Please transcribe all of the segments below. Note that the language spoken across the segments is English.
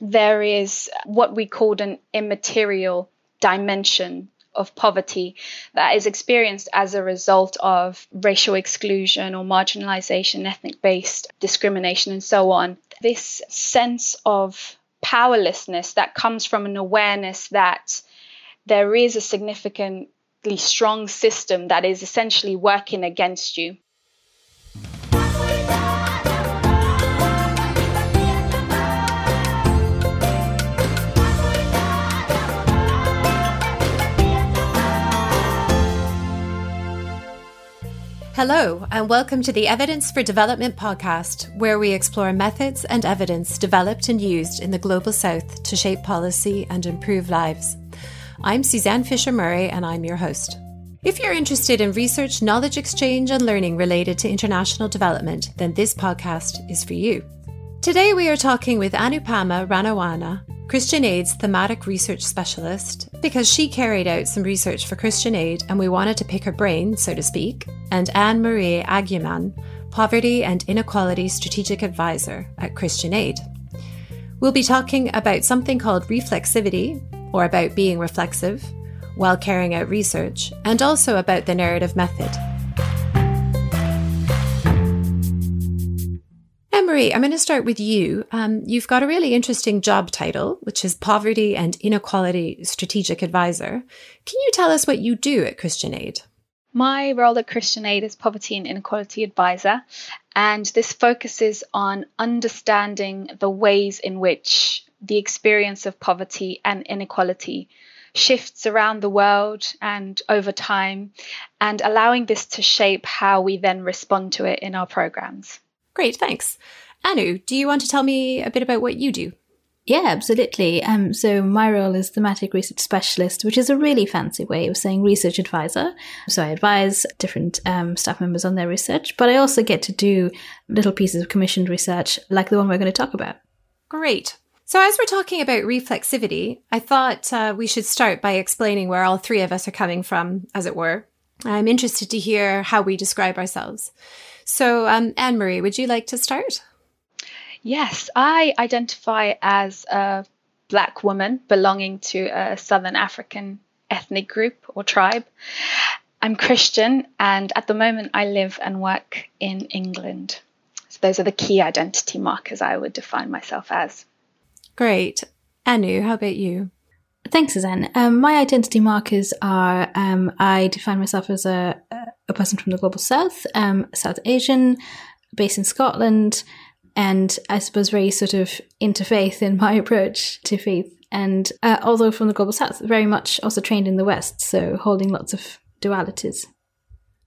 there is what we called an immaterial dimension of poverty that is experienced as a result of racial exclusion or marginalization, ethnic based discrimination, and so on. This sense of powerlessness that comes from an awareness that there is a significantly strong system that is essentially working against you. Hello, and welcome to the Evidence for Development podcast, where we explore methods and evidence developed and used in the Global South to shape policy and improve lives. I'm Suzanne Fisher Murray, and I'm your host. If you're interested in research, knowledge exchange, and learning related to international development, then this podcast is for you. Today, we are talking with Anupama Ranawana, Christian Aid's thematic research specialist, because she carried out some research for Christian Aid and we wanted to pick her brain, so to speak, and Ann-Marie Agyeman, Poverty and Inequality Strategic Advisor at Christian Aid. We'll be talking about something called reflexivity, or about being reflexive, while carrying out research, and also about the narrative method. Marie, I'm going to start with you. Um, you've got a really interesting job title, which is Poverty and Inequality Strategic Advisor. Can you tell us what you do at Christian Aid? My role at Christian Aid is Poverty and Inequality Advisor, and this focuses on understanding the ways in which the experience of poverty and inequality shifts around the world and over time, and allowing this to shape how we then respond to it in our programs. Great, thanks. Anu, do you want to tell me a bit about what you do? Yeah, absolutely. Um, so my role is thematic research specialist, which is a really fancy way of saying research advisor. So I advise different um, staff members on their research, but I also get to do little pieces of commissioned research like the one we're going to talk about. Great. So as we're talking about reflexivity, I thought uh, we should start by explaining where all three of us are coming from, as it were. I'm interested to hear how we describe ourselves. So, um, Ann-Marie, would you like to start? Yes, I identify as a black woman belonging to a Southern African ethnic group or tribe. I'm Christian, and at the moment, I live and work in England. So, those are the key identity markers I would define myself as. Great. Anu, how about you? Thanks, Suzanne. Um, my identity markers are um, I define myself as a, a person from the global south, um, South Asian, based in Scotland, and I suppose very sort of interfaith in my approach to faith. And uh, although from the global south, very much also trained in the West, so holding lots of dualities.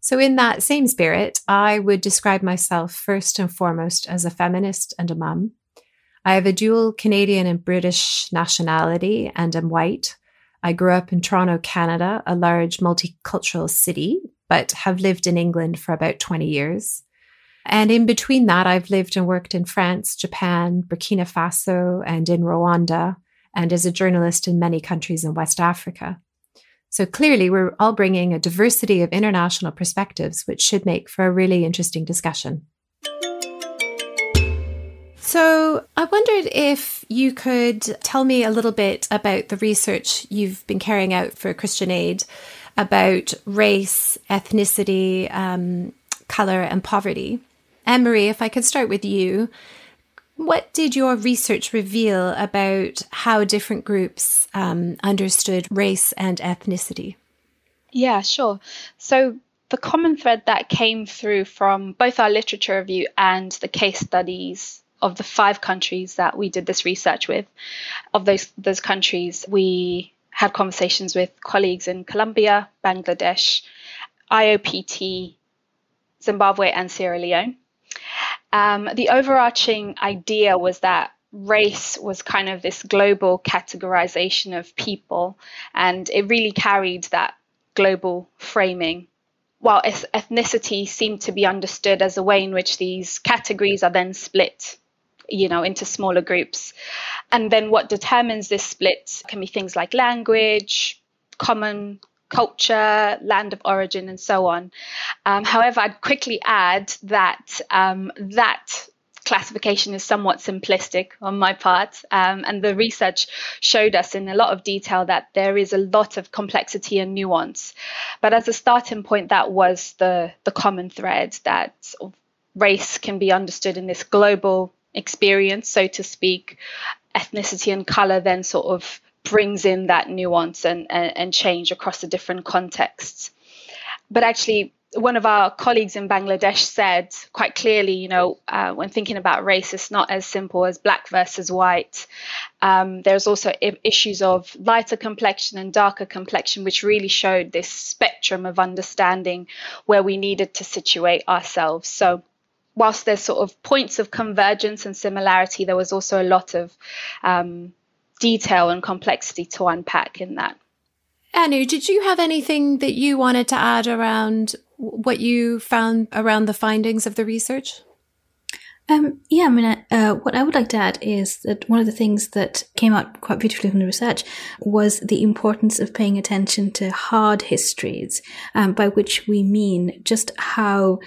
So, in that same spirit, I would describe myself first and foremost as a feminist and a mum. I have a dual Canadian and British nationality and am white. I grew up in Toronto, Canada, a large multicultural city, but have lived in England for about 20 years. And in between that, I've lived and worked in France, Japan, Burkina Faso, and in Rwanda, and as a journalist in many countries in West Africa. So clearly, we're all bringing a diversity of international perspectives, which should make for a really interesting discussion. So, I wondered if you could tell me a little bit about the research you've been carrying out for Christian Aid about race, ethnicity, um, color, and poverty. Ann-Marie, if I could start with you, what did your research reveal about how different groups um, understood race and ethnicity? Yeah, sure. So, the common thread that came through from both our literature review and the case studies of the five countries that we did this research with, of those those countries, we had conversations with colleagues in Colombia, Bangladesh, IOPT, Zimbabwe, and Sierra Leone. Um, the overarching idea was that race was kind of this global categorization of people, and it really carried that global framing. While ethnicity seemed to be understood as a way in which these categories are then split, you know, into smaller groups. And then what determines this split can be things like language, common culture, land of origin, and so on. Um, however, I'd quickly add that um, that classification is somewhat simplistic on my part. Um, and the research showed us in a lot of detail that there is a lot of complexity and nuance. But as a starting point, that was the, the common thread that race can be understood in this global experience, so to speak. Ethnicity and color then sort of brings in that nuance and, and, and change across the different contexts. But actually, one of our colleagues in Bangladesh said quite clearly, you know, uh, when thinking about race, it's not as simple as black versus white. Um, there's also I- issues of lighter complexion and darker complexion, which really showed this spectrum of understanding where we needed to situate ourselves. So, whilst there's sort of points of convergence and similarity, there was also a lot of um, detail and complexity to unpack in that. Anu, did you have anything that you wanted to add around what you found around the findings of the research? Um, yeah, I mean, uh, what I would like to add is that one of the things that came out quite beautifully from the research was the importance of paying attention to hard histories, um, by which we mean just how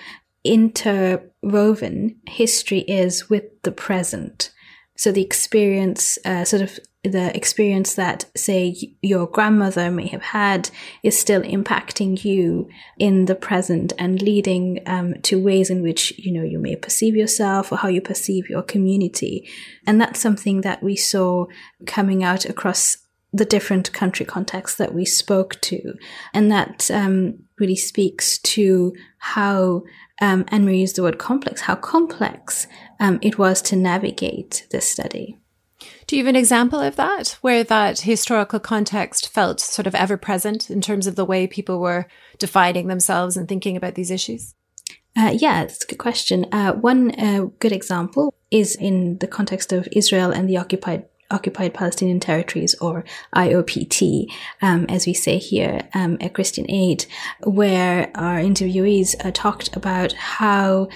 interwoven history is with the present. So the experience, uh, sort of the experience that, say, your grandmother may have had is still impacting you in the present and leading um, to ways in which, you know, you may perceive yourself or how you perceive your community. And that's something that we saw coming out across the different country contexts that we spoke to. And that um, really speaks to how, um, and we used the word complex, how complex um, it was to navigate this study. Do you have an example of that, where that historical context felt sort of ever present in terms of the way people were defining themselves and thinking about these issues? Uh, yeah, that's a good question. Uh, one uh, good example is in the context of Israel and the occupied occupied Palestinian territories, or IOPT, um, as we say here um, at Christian Aid, where our interviewees uh, talked about how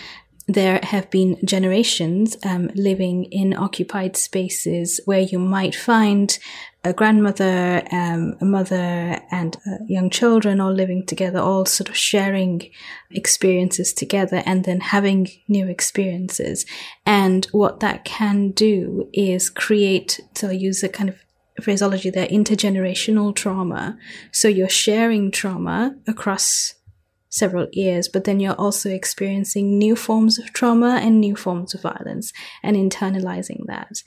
there have been generations um, living in occupied spaces where you might find a grandmother, um, a mother, and uh, young children all living together, all sort of sharing experiences together and then having new experiences. And what that can do is create, so I use a kind of phraseology there, intergenerational trauma. So you're sharing trauma across several years, but then you're also experiencing new forms of trauma and new forms of violence and internalizing that,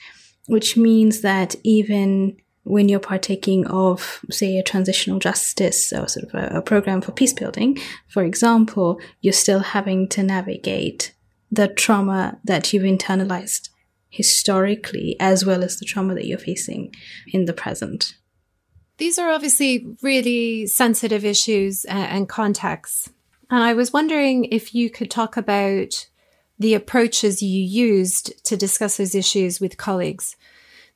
which means that even when you're partaking of, say, a transitional justice or sort of a, a program for peace building, for example, you're still having to navigate the trauma that you've internalized historically, as well as the trauma that you're facing in the present. These are obviously really sensitive issues and contexts. And I was wondering if you could talk about the approaches you used to discuss those issues with colleagues.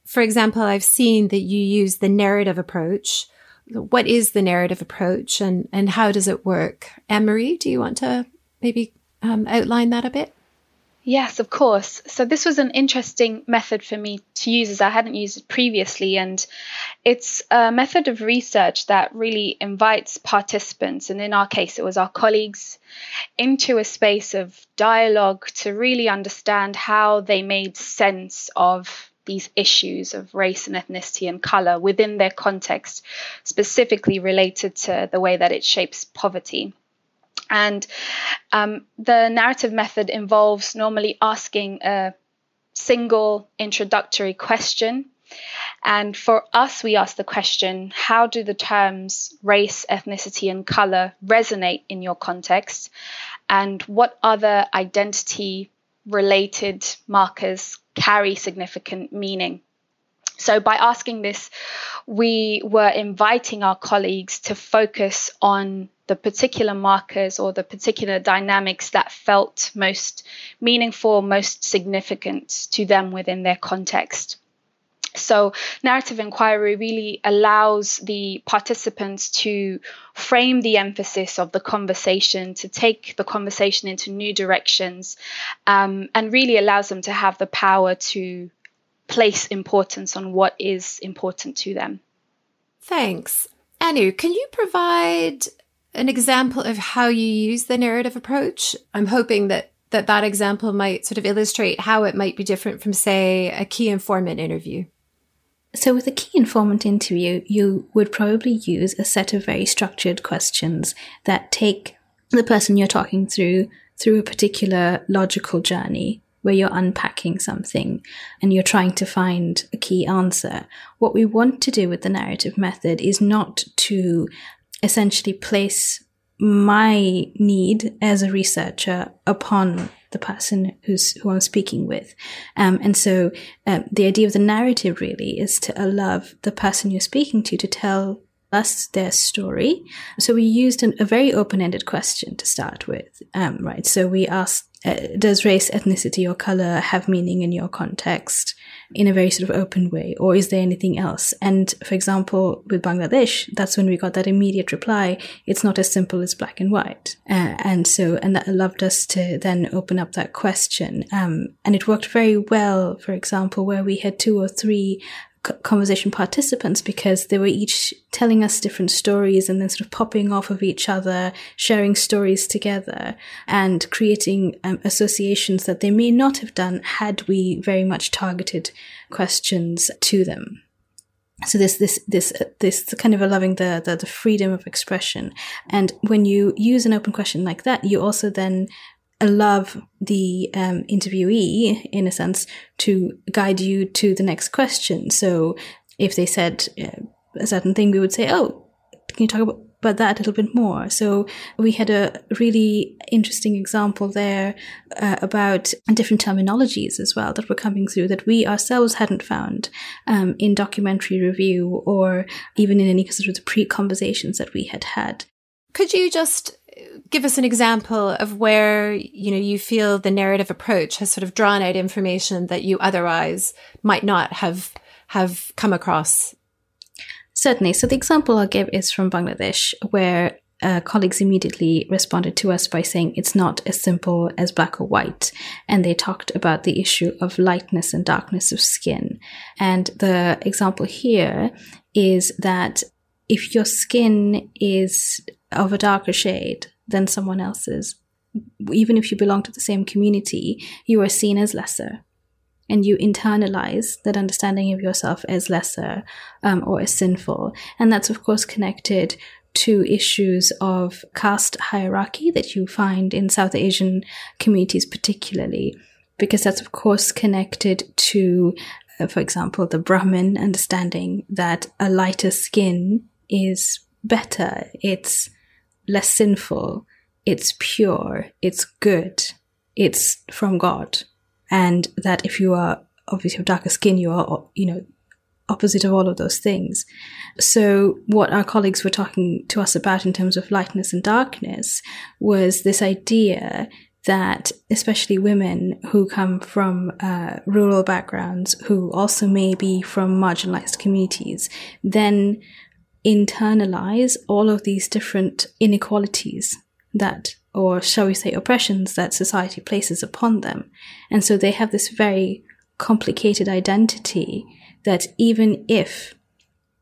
For example, I've seen that you use the narrative approach. What is the narrative approach and, and how does it work? Ann-Marie, do you want to maybe um, outline that a bit? Yes, of course. So this was an interesting method for me to use as I hadn't used it previously. And it's a method of research that really invites participants, and in our case, it was our colleagues, into a space of dialogue to really understand how they made sense of these issues of race and ethnicity and color within their context, specifically related to the way that it shapes poverty. And um, the narrative method involves normally asking a single introductory question. And for us, we ask the question how do the terms race, ethnicity, and color resonate in your context? And what other identity related markers carry significant meaning? So, by asking this, we were inviting our colleagues to focus on the particular markers or the particular dynamics that felt most meaningful, most significant to them within their context. So, narrative inquiry really allows the participants to frame the emphasis of the conversation, to take the conversation into new directions, um, and really allows them to have the power to place importance on what is important to them. Thanks. Anu, can you provide an example of how you use the narrative approach? I'm hoping that that that example might sort of illustrate how it might be different from, say, a key informant interview? So, with a key informant interview, you would probably use a set of very structured questions that take the person you're talking through through a particular logical journey where you're unpacking something and you're trying to find a key answer. What we want to do with the narrative method is not to essentially place my need as a researcher upon the person who's who I'm speaking with. Um, and so um, the idea of the narrative really is to allow the person you're speaking to to tell us their story. So we used an, a very open-ended question to start with, um, right? So we asked, uh, does race, ethnicity, or color have meaning in your context in a very sort of open way, or is there anything else? And for example, with Bangladesh, that's when we got that immediate reply. It's not as simple as black and white, uh, and so and that allowed us to then open up that question. Um, and it worked very well. For example, where we had two or three conversation participants because they were each telling us different stories and then sort of popping off of each other, sharing stories together and creating um, associations that they may not have done had we very much targeted questions to them. So this, this, this, uh, this kind of allowing the, the, the freedom of expression. And when you use an open question like that, you also then love the um, interviewee, in a sense, to guide you to the next question. So if they said uh, a certain thing, we would say, Oh, can you talk about, about that a little bit more? So we had a really interesting example there uh, about different terminologies as well that were coming through that we ourselves hadn't found um, in documentary review or even in any sort of the pre conversations that we had had. Could you just give us an example of where you know you feel the narrative approach has sort of drawn out information that you otherwise might not have have come across certainly so the example i'll give is from bangladesh where uh, colleagues immediately responded to us by saying it's not as simple as black or white. And they talked about the issue of lightness and darkness of skin. And the example here is that if your skin is of a darker shade, than someone else's. Even if you belong to the same community, you are seen as lesser. And you internalize that understanding of yourself as lesser um, or as sinful. And that's, of course, connected to issues of caste hierarchy that you find in South Asian communities, particularly, because that's, of course, connected to, uh, for example, the Brahmin understanding that a lighter skin is better. It's less sinful, it's pure, it's good, it's from God. And that if you are obviously of darker skin, you are, you know, opposite of all of those things. So what our colleagues were talking to us about in terms of lightness and darkness was this idea that especially women who come from uh, rural backgrounds, who also may be from marginalized communities, then internalize all of these different inequalities that, or shall we say, oppressions that society places upon them. And so they have this very complicated identity that even if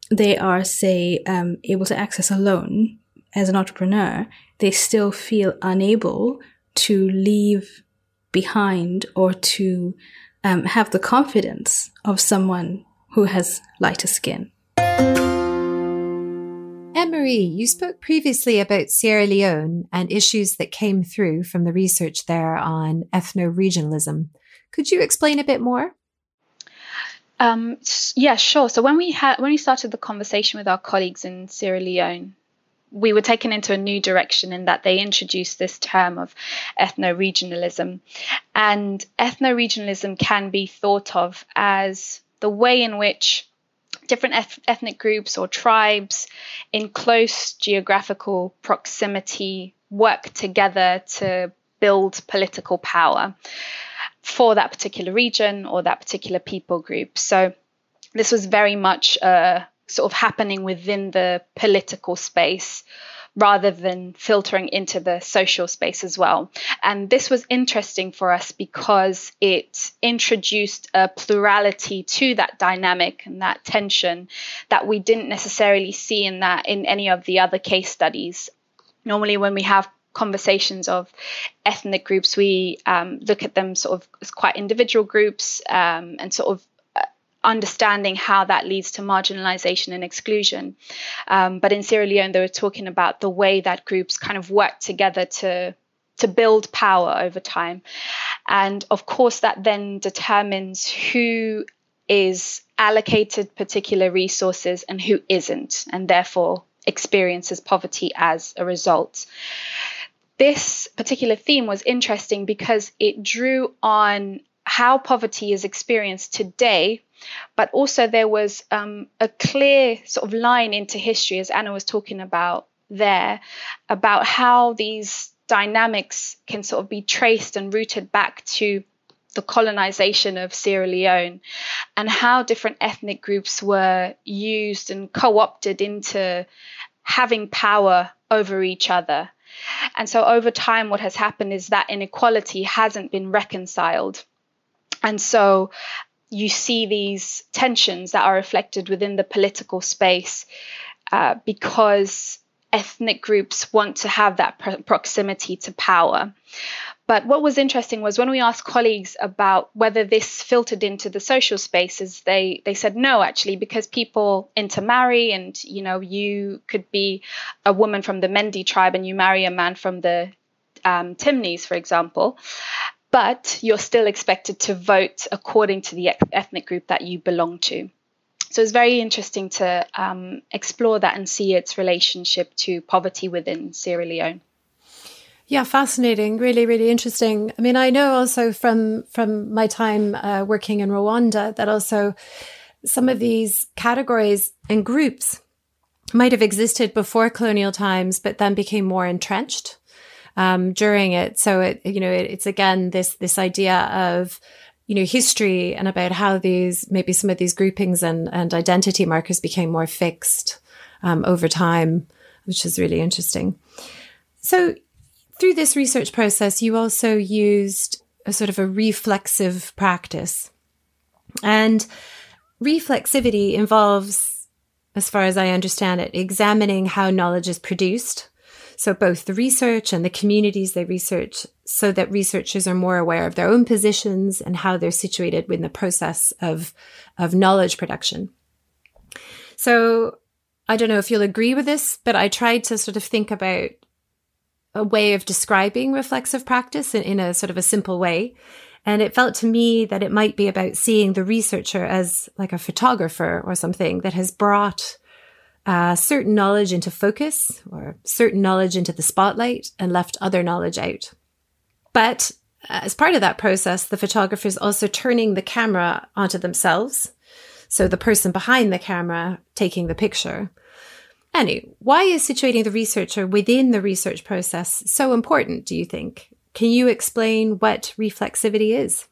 they are, say, um, able to access a loan as an entrepreneur, they still feel unable to leave behind or to um, have the confidence of someone who has lighter skin. Ann-Marie, you spoke previously about Sierra Leone and issues that came through from the research there on ethno-regionalism. Could you explain a bit more? Um, yeah, sure. So when we had when we started the conversation with our colleagues in Sierra Leone, we were taken into a new direction in that they introduced this term of ethno-regionalism, and ethno-regionalism can be thought of as the way in which different eth- ethnic groups or tribes in close geographical proximity work together to build political power for that particular region or that particular people group. So this was very much uh, sort of happening within the political space rather than filtering into the social space as well. And this was interesting for us because it introduced a plurality to that dynamic and that tension that we didn't necessarily see in that in any of the other case studies. Normally when we have conversations of ethnic groups. We um, look at them sort of as quite individual groups um, and sort of understanding how that leads to marginalization and exclusion. Um, but in Sierra Leone, they were talking about the way that groups kind of work together to to build power over time. And of course, that then determines who is allocated particular resources and who isn't, and therefore experiences poverty as a result. This particular theme was interesting because it drew on how poverty is experienced today, but also there was um, a clear sort of line into history, as Anna was talking about there, about how these dynamics can sort of be traced and rooted back to the colonization of Sierra Leone and how different ethnic groups were used and co opted into having power over each other. And so over time, what has happened is that inequality hasn't been reconciled. And so you see these tensions that are reflected within the political space uh, because ethnic groups want to have that proximity to power. But what was interesting was when we asked colleagues about whether this filtered into the social spaces, they they said no, actually, because people intermarry, and you know, you could be a woman from the Mende tribe and you marry a man from the um, Temnes, for example, but you're still expected to vote according to the ethnic group that you belong to. So it's very interesting to um, explore that and see its relationship to poverty within Sierra Leone. Yeah, fascinating. Really, really interesting. I mean, I know also from from my time uh, working in Rwanda that also some of these categories and groups might have existed before colonial times, but then became more entrenched um, during it. So it, you know, it, it's again this this idea of you know history and about how these maybe some of these groupings and and identity markers became more fixed um, over time, which is really interesting. So through this research process, you also used a sort of a reflexive practice. And reflexivity involves, as far as I understand it, examining how knowledge is produced. So both the research and the communities they research so that researchers are more aware of their own positions and how they're situated within the process of, of knowledge production. So I don't know if you'll agree with this, but I tried to sort of think about a way of describing reflexive practice in, in a sort of a simple way. And it felt to me that it might be about seeing the researcher as like a photographer or something that has brought uh, certain knowledge into focus or certain knowledge into the spotlight and left other knowledge out. But as part of that process, the photographer is also turning the camera onto themselves. So the person behind the camera taking the picture. Annie, why is situating the researcher within the research process so important, do you think? Can you explain what reflexivity is?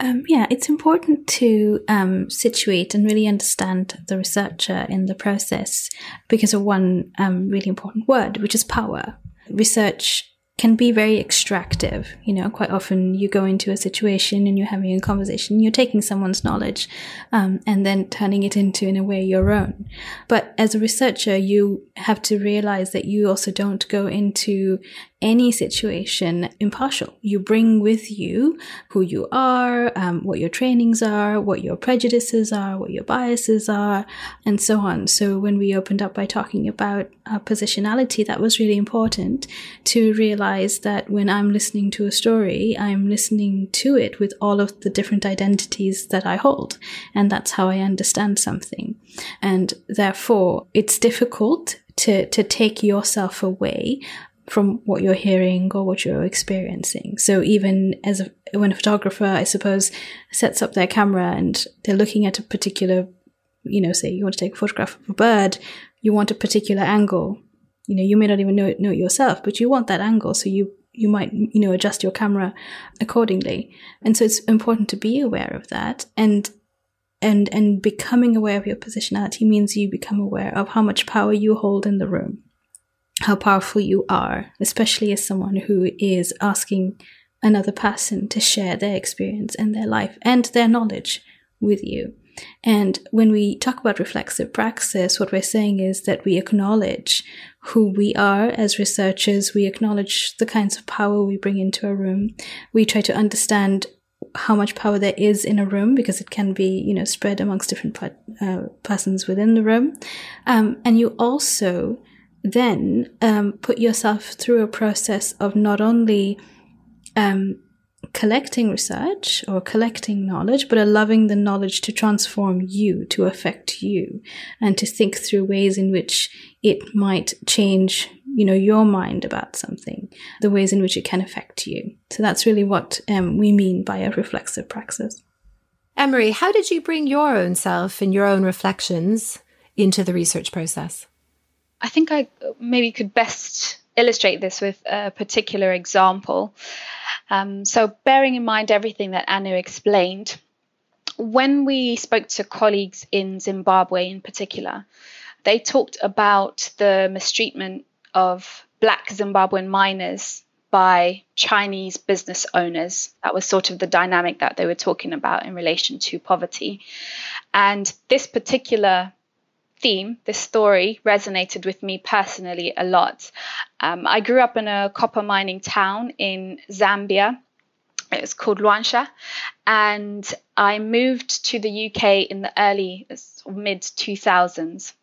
Um, yeah, it's important to um, situate and really understand the researcher in the process because of one um, really important word, which is power. Research can be very extractive. You know, quite often you go into a situation and you're having a conversation, you're taking someone's knowledge um, and then turning it into, in a way, your own. But as a researcher, you have to realize that you also don't go into any situation impartial. You bring with you who you are, um, what your trainings are, what your prejudices are, what your biases are, and so on. So when we opened up by talking about positionality, that was really important to realize that when I'm listening to a story, I'm listening to it with all of the different identities that I hold. And that's how I understand something. And therefore, it's difficult to, to take yourself away from what you're hearing or what you're experiencing. So even as a, when a photographer, I suppose, sets up their camera and they're looking at a particular, you know, say you want to take a photograph of a bird, you want a particular angle. You know, you may not even know it, know it yourself, but you want that angle. So you, you might, you know, adjust your camera accordingly. And so it's important to be aware of that. And and and becoming aware of your positionality means you become aware of how much power you hold in the room how powerful you are, especially as someone who is asking another person to share their experience and their life and their knowledge with you. And when we talk about reflexive praxis, what we're saying is that we acknowledge who we are as researchers. We acknowledge the kinds of power we bring into a room. We try to understand how much power there is in a room because it can be, you know, spread amongst different uh, persons within the room. Um, and you also then um, put yourself through a process of not only um, collecting research or collecting knowledge, but allowing the knowledge to transform you, to affect you, and to think through ways in which it might change, you know, your mind about something, the ways in which it can affect you. So that's really what um, we mean by a reflexive praxis. Emery, how did you bring your own self and your own reflections into the research process? I think I maybe could best illustrate this with a particular example. Um, so, bearing in mind everything that Anu explained, when we spoke to colleagues in Zimbabwe in particular, they talked about the mistreatment of black Zimbabwean miners by Chinese business owners. That was sort of the dynamic that they were talking about in relation to poverty. And this particular theme, this story, resonated with me personally a lot. Um, I grew up in a copper mining town in Zambia. It's called Luanshya. And I moved to the UK in the early, mid 2000s.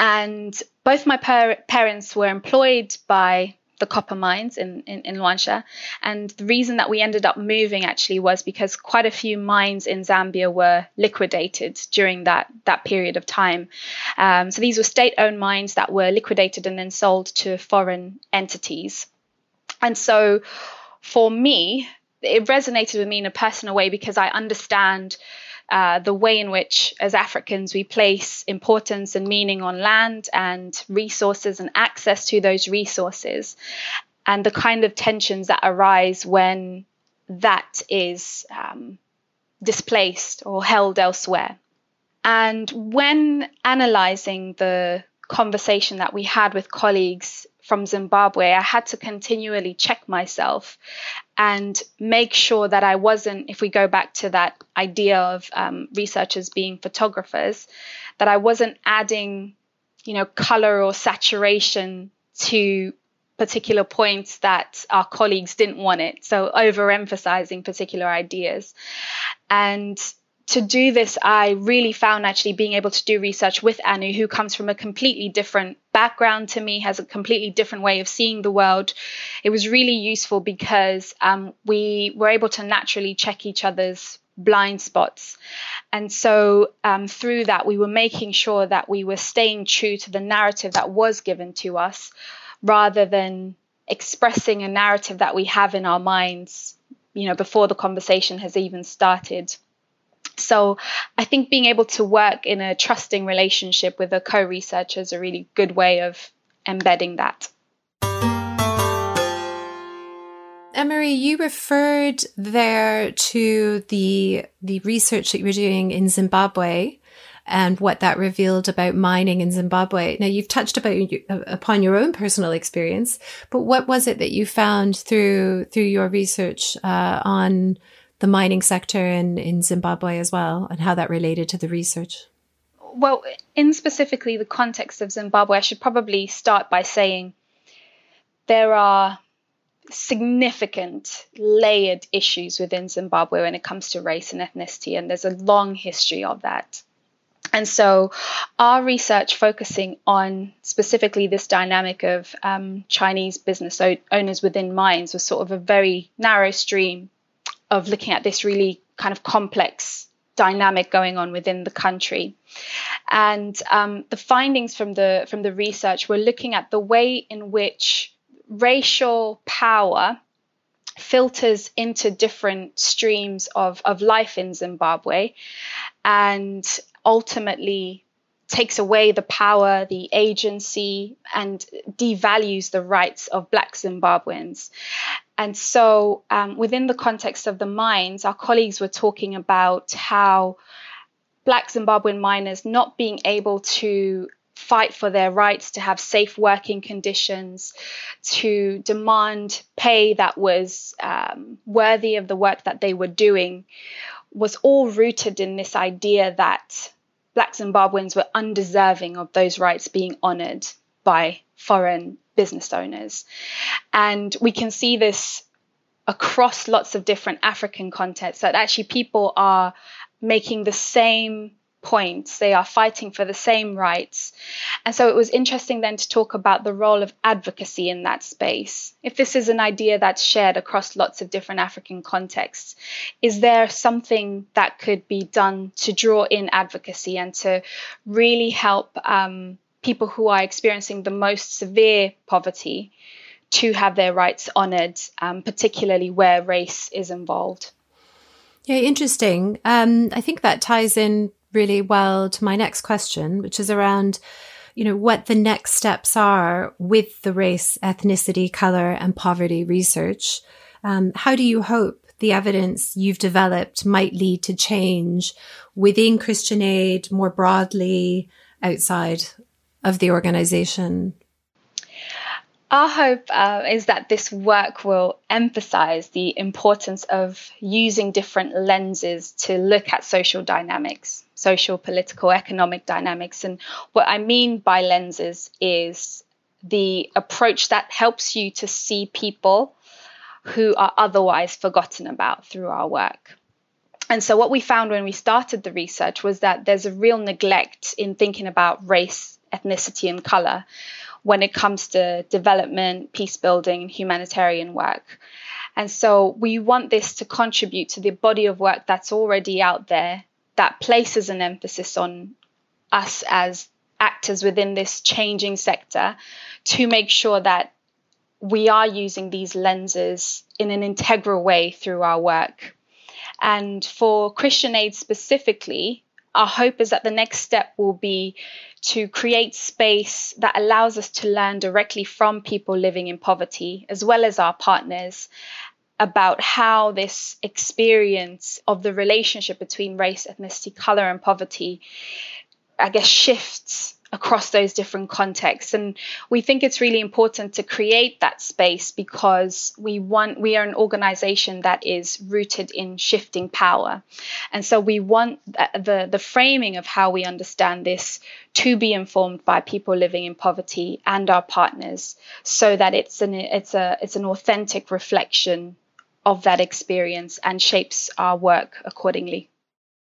And both my par- parents were employed by the copper mines in, in, in Luanshya. And the reason that we ended up moving actually was because quite a few mines in Zambia were liquidated during that, that period of time. Um, so these were state owned mines that were liquidated and then sold to foreign entities. And so for me, it resonated with me in a personal way because I understand uh, the way in which, as Africans, we place importance and meaning on land and resources and access to those resources, and the kind of tensions that arise when that is um, displaced or held elsewhere. And when analyzing the conversation that we had with colleagues from Zimbabwe, I had to continually check myself and make sure that I wasn't, if we go back to that idea of um, researchers being photographers, that I wasn't adding, you know, color or saturation to particular points that our colleagues didn't want it. So overemphasizing particular ideas. And to do this, I really found actually being able to do research with Anu, who comes from a completely different background to me, has a completely different way of seeing the world. It was really useful because um, we were able to naturally check each other's blind spots. And so um, through that, we were making sure that we were staying true to the narrative that was given to us rather than expressing a narrative that we have in our minds, you know, before the conversation has even started. So I think being able to work in a trusting relationship with a co researcher is a really good way of embedding that. Emery, you referred there to the the research that you were doing in Zimbabwe and what that revealed about mining in Zimbabwe. Now you've touched about upon your own personal experience, but what was it that you found through through your research uh, on the mining sector in, in Zimbabwe as well and how that related to the research? Well, in specifically the context of Zimbabwe, I should probably start by saying there are significant layered issues within Zimbabwe when it comes to race and ethnicity, and there's a long history of that. And so, our research focusing on specifically this dynamic of um, Chinese business owners within mines was sort of a very narrow stream of looking at this really kind of complex dynamic going on within the country. And um, the findings from the from the research were looking at the way in which racial power filters into different streams of, of life in Zimbabwe and ultimately takes away the power, the agency, and devalues the rights of Black Zimbabweans. And so, um, within the context of the mines, our colleagues were talking about how Black Zimbabwean miners not being able to fight for their rights to have safe working conditions, to demand pay that was um, worthy of the work that they were doing, was all rooted in this idea that black Zimbabweans were undeserving of those rights being honored by foreign business owners. And we can see this across lots of different African contexts that actually people are making the same points. They are fighting for the same rights. And so it was interesting then to talk about the role of advocacy in that space. If this is an idea that's shared across lots of different African contexts, is there something that could be done to draw in advocacy and to really help um, people who are experiencing the most severe poverty to have their rights honored, um, particularly where race is involved? Yeah, interesting. Um, I think that ties in really well to my next question, which is around, you know, what the next steps are with the race, ethnicity, color, and poverty research. Um, how do you hope the evidence you've developed might lead to change within Christian Aid more broadly outside of the organization? Our hope uh, is that this work will emphasize the importance of using different lenses to look at social dynamics, social, political, economic dynamics. And what I mean by lenses is the approach that helps you to see people who are otherwise forgotten about through our work. And so, what we found when we started the research was that there's a real neglect in thinking about race, ethnicity, and color when it comes to development, peace building, humanitarian work. And so we want this to contribute to the body of work that's already out there that places an emphasis on us as actors within this changing sector to make sure that we are using these lenses in an integral way through our work. And for Christian Aid specifically, our hope is that the next step will be to create space that allows us to learn directly from people living in poverty, as well as our partners, about how this experience of the relationship between race, ethnicity, color, and poverty, I guess, shifts across those different contexts. And we think it's really important to create that space because we want we are an organization that is rooted in shifting power. And so we want the the framing of how we understand this to be informed by people living in poverty and our partners so that it's an it's a it's an authentic reflection of that experience and shapes our work accordingly.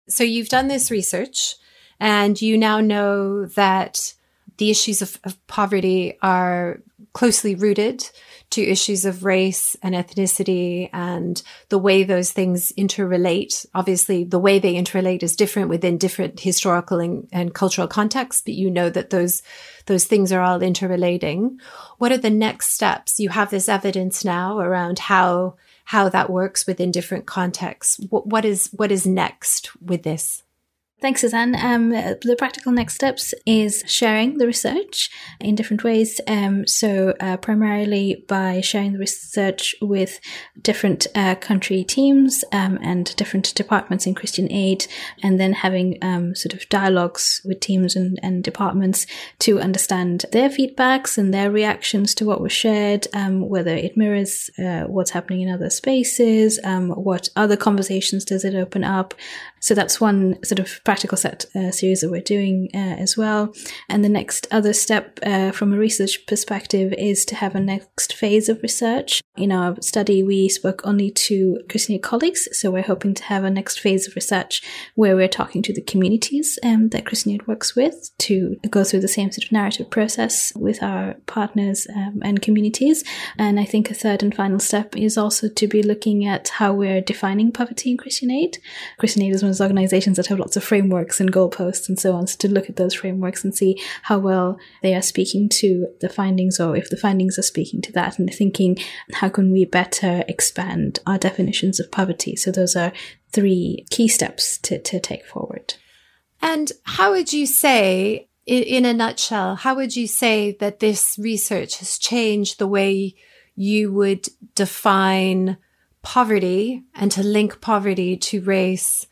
So you've done this research and you now know that the issues of, of poverty are closely rooted to issues of race and ethnicity and the way those things interrelate. Obviously, the way they interrelate is different within different historical and, and, cultural contexts, but you know that those, those things are all interrelating. What are the next steps? You have this evidence now around how, how that works within different contexts. what, what is, what is next with this? Thanks, Suzanne. Um, the practical next steps is sharing the research in different ways. Um, so, uh, primarily by sharing the research with different uh, country teams um, and different departments in Christian aid, and then having um, sort of dialogues with teams and, and, departments to understand their feedbacks and their reactions to what was shared, um, whether it mirrors uh, what's happening in other spaces, um, what other conversations does it open up. So, that's one sort of practical set uh, series that we're doing uh, as well. And the next other step uh, from a research perspective is to have a next phase of research. In our study, we spoke only to Christian colleagues, so we're hoping to have a next phase of research where we're talking to the communities um, that Christian works with to go through the same sort of narrative process with our partners um, and communities. And I think a third and final step is also to be looking at how we're defining poverty in Christian aid. Christian aid is one of organizations that have lots of frameworks and goalposts and so on. So to look at those frameworks and see how well they are speaking to the findings or if the findings are speaking to that and thinking how can we better expand our definitions of poverty. So those are three key steps to, to take forward. And how would you say, in a nutshell, how would you say that this research has changed the way you would define poverty and to link poverty to race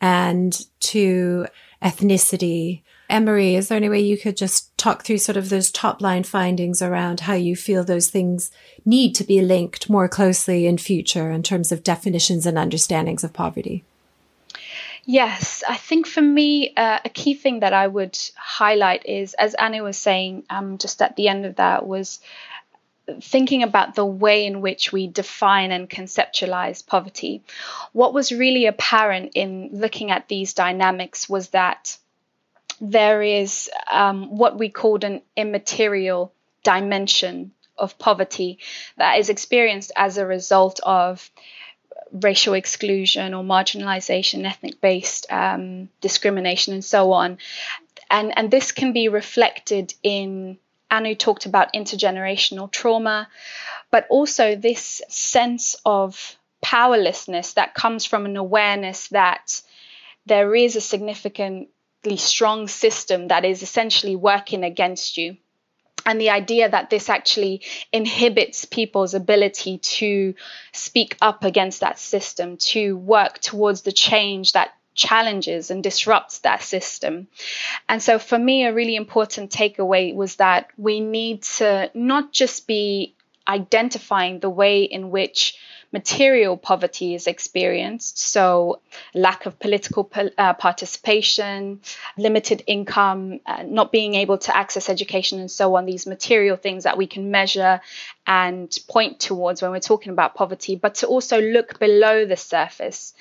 and to ethnicity. Emery, is there any way you could just talk through sort of those top line findings around how you feel those things need to be linked more closely in future in terms of definitions and understandings of poverty? Yes, I think for me, uh, a key thing that I would highlight is, as Annie was saying um, just at the end of that, was thinking about the way in which we define and conceptualize poverty. What was really apparent in looking at these dynamics was that there is um, what we called an immaterial dimension of poverty that is experienced as a result of racial exclusion or marginalization, ethnic based um, discrimination, and so on. And, and this can be reflected in, Anu talked about intergenerational trauma, but also this sense of powerlessness that comes from an awareness that there is a significantly strong system that is essentially working against you. And the idea that this actually inhibits people's ability to speak up against that system, to work towards the change that challenges and disrupts that system. And so, for me, a really important takeaway was that we need to not just be identifying the way in which material poverty is experienced. So, lack of political uh, participation, limited income, uh, not being able to access education, and so on, these material things that we can measure and point towards when we're talking about poverty, but to also look below the surface.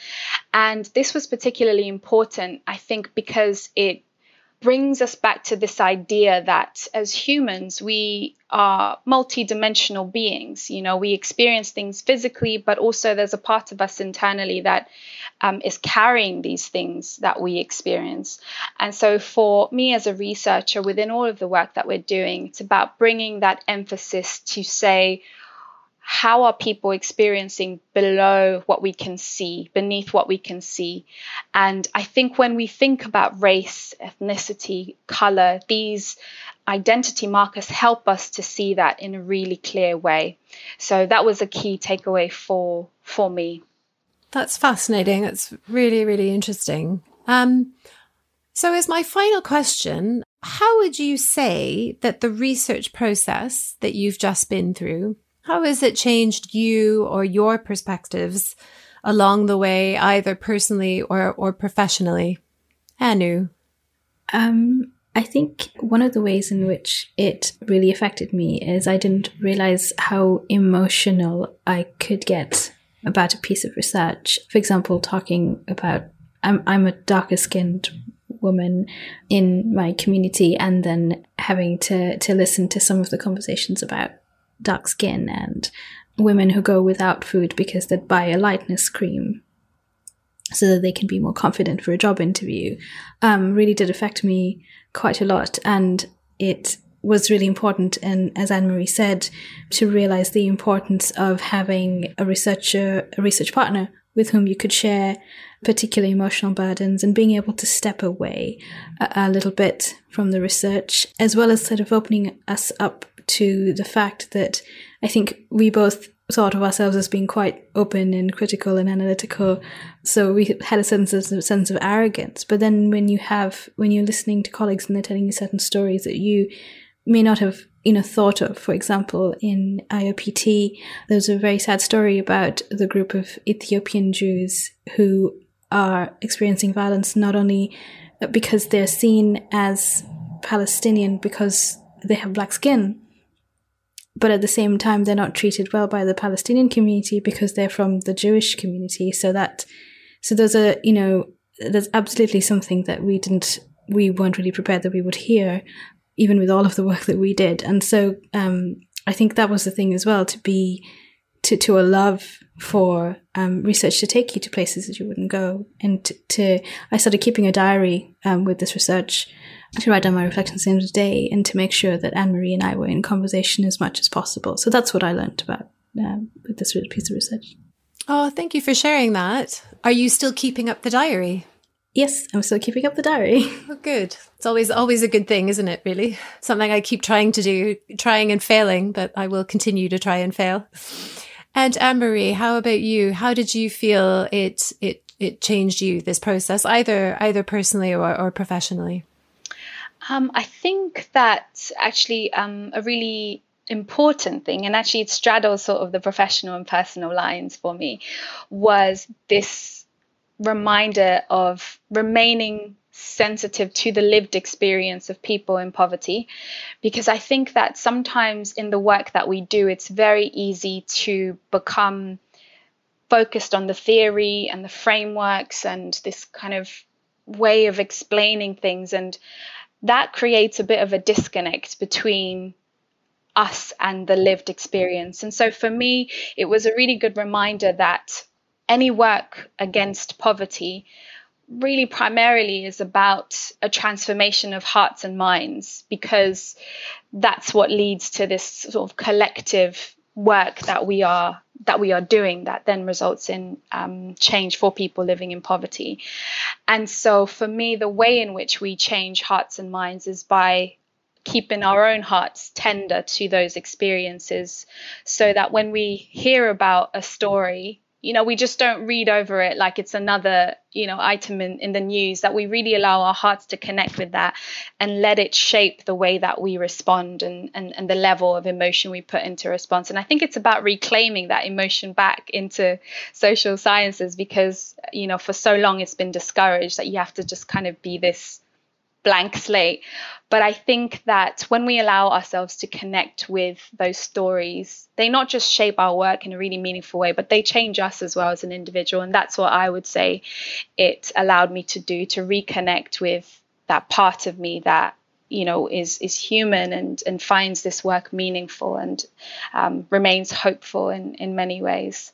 And this was particularly important, I think, because it brings us back to this idea that as humans, we are multidimensional beings. You know, we experience things physically, but also there's a part of us internally that um, is carrying these things that we experience. And so, for me as a researcher, within all of the work that we're doing, it's about bringing that emphasis to say, how are people experiencing below what we can see, beneath what we can see? And I think when we think about race, ethnicity, color, these identity markers help us to see that in a really clear way. So that was a key takeaway for for me. That's fascinating. That's really, really interesting. Um, so, as my final question, how would you say that the research process that you've just been through how has it changed you or your perspectives along the way, either personally or, or professionally? Anu? Um, I think one of the ways in which it really affected me is I didn't realize how emotional I could get about a piece of research. For example, talking about I'm I'm a darker skinned woman in my community and then having to to listen to some of the conversations about dark skin and women who go without food because they buy a lightness cream so that they can be more confident for a job interview um, really did affect me quite a lot. And it was really important, and as Ann-Marie said, to realize the importance of having a researcher, a research partner with whom you could share particular emotional burdens and being able to step away a, a little bit from the research, as well as sort of opening us up to the fact that I think we both thought of ourselves as being quite open and critical and analytical. So we had a sense of sense of arrogance. But then when you have when you're listening to colleagues and they're telling you certain stories that you may not have you know thought of, for example, in IOPT, there's a very sad story about the group of Ethiopian Jews who are experiencing violence not only because they're seen as Palestinian because they have black skin, but at the same time they're not treated well by the Palestinian community because they're from the Jewish community. So that so those are you know there's absolutely something that we didn't we weren't really prepared that we would hear, even with all of the work that we did. And so um, I think that was the thing as well to be to to a love for um, research to take you to places that you wouldn't go, and to, to I started keeping a diary um, with this research to write down my reflections in the day and to make sure that Ann-Marie and I were in conversation as much as possible. So that's what I learned about um, with this piece of research. Oh, thank you for sharing that. Are you still keeping up the diary? Yes, I'm still keeping up the diary. Oh, good. It's always always a good thing, isn't it? Really, something I keep trying to do, trying and failing, but I will continue to try and fail. And Ann-Marie, how about you? How did you feel it it it changed you this process, either either personally or, or professionally? Um, I think that actually um, a really important thing, and actually it straddles sort of the professional and personal lines for me, was this reminder of remaining sensitive to the lived experience of people in poverty because I think that sometimes in the work that we do, it's very easy to become focused on the theory and the frameworks and this kind of way of explaining things. And that creates a bit of a disconnect between us and the lived experience. And so for me, it was a really good reminder that any work against poverty really primarily is about a transformation of hearts and minds because that's what leads to this sort of collective work that we are that we are doing that then results in um, change for people living in poverty. And so for me the way in which we change hearts and minds is by keeping our own hearts tender to those experiences so that when we hear about a story you know we just don't read over it like it's another you know item in, in the news that we really allow our hearts to connect with that and let it shape the way that we respond and, and and the level of emotion we put into response. And i think it's about reclaiming that emotion back into social sciences because you know for so long it's been discouraged that you have to just kind of be this blank slate. But I think that when we allow ourselves to connect with those stories, they not just shape our work in a really meaningful way, but they change us as well as an individual. And that's what I would say it allowed me to do to reconnect with that part of me that you know is is human and and finds this work meaningful and um, remains hopeful in in many ways.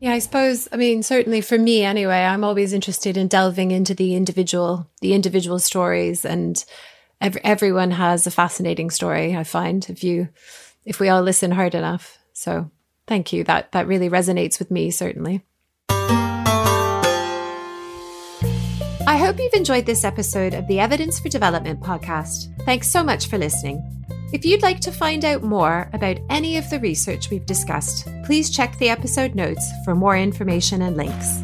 Yeah, I suppose, I mean, certainly for me anyway, I'm always interested in delving into the individual, the individual stories and every, everyone has a fascinating story, I find, if you, if we all listen hard enough. So thank you. That, that really resonates with me, certainly. I hope you've enjoyed this episode of the Evidence for Development podcast. Thanks so much for listening. If you'd like to find out more about any of the research we've discussed, please check the episode notes for more information and links.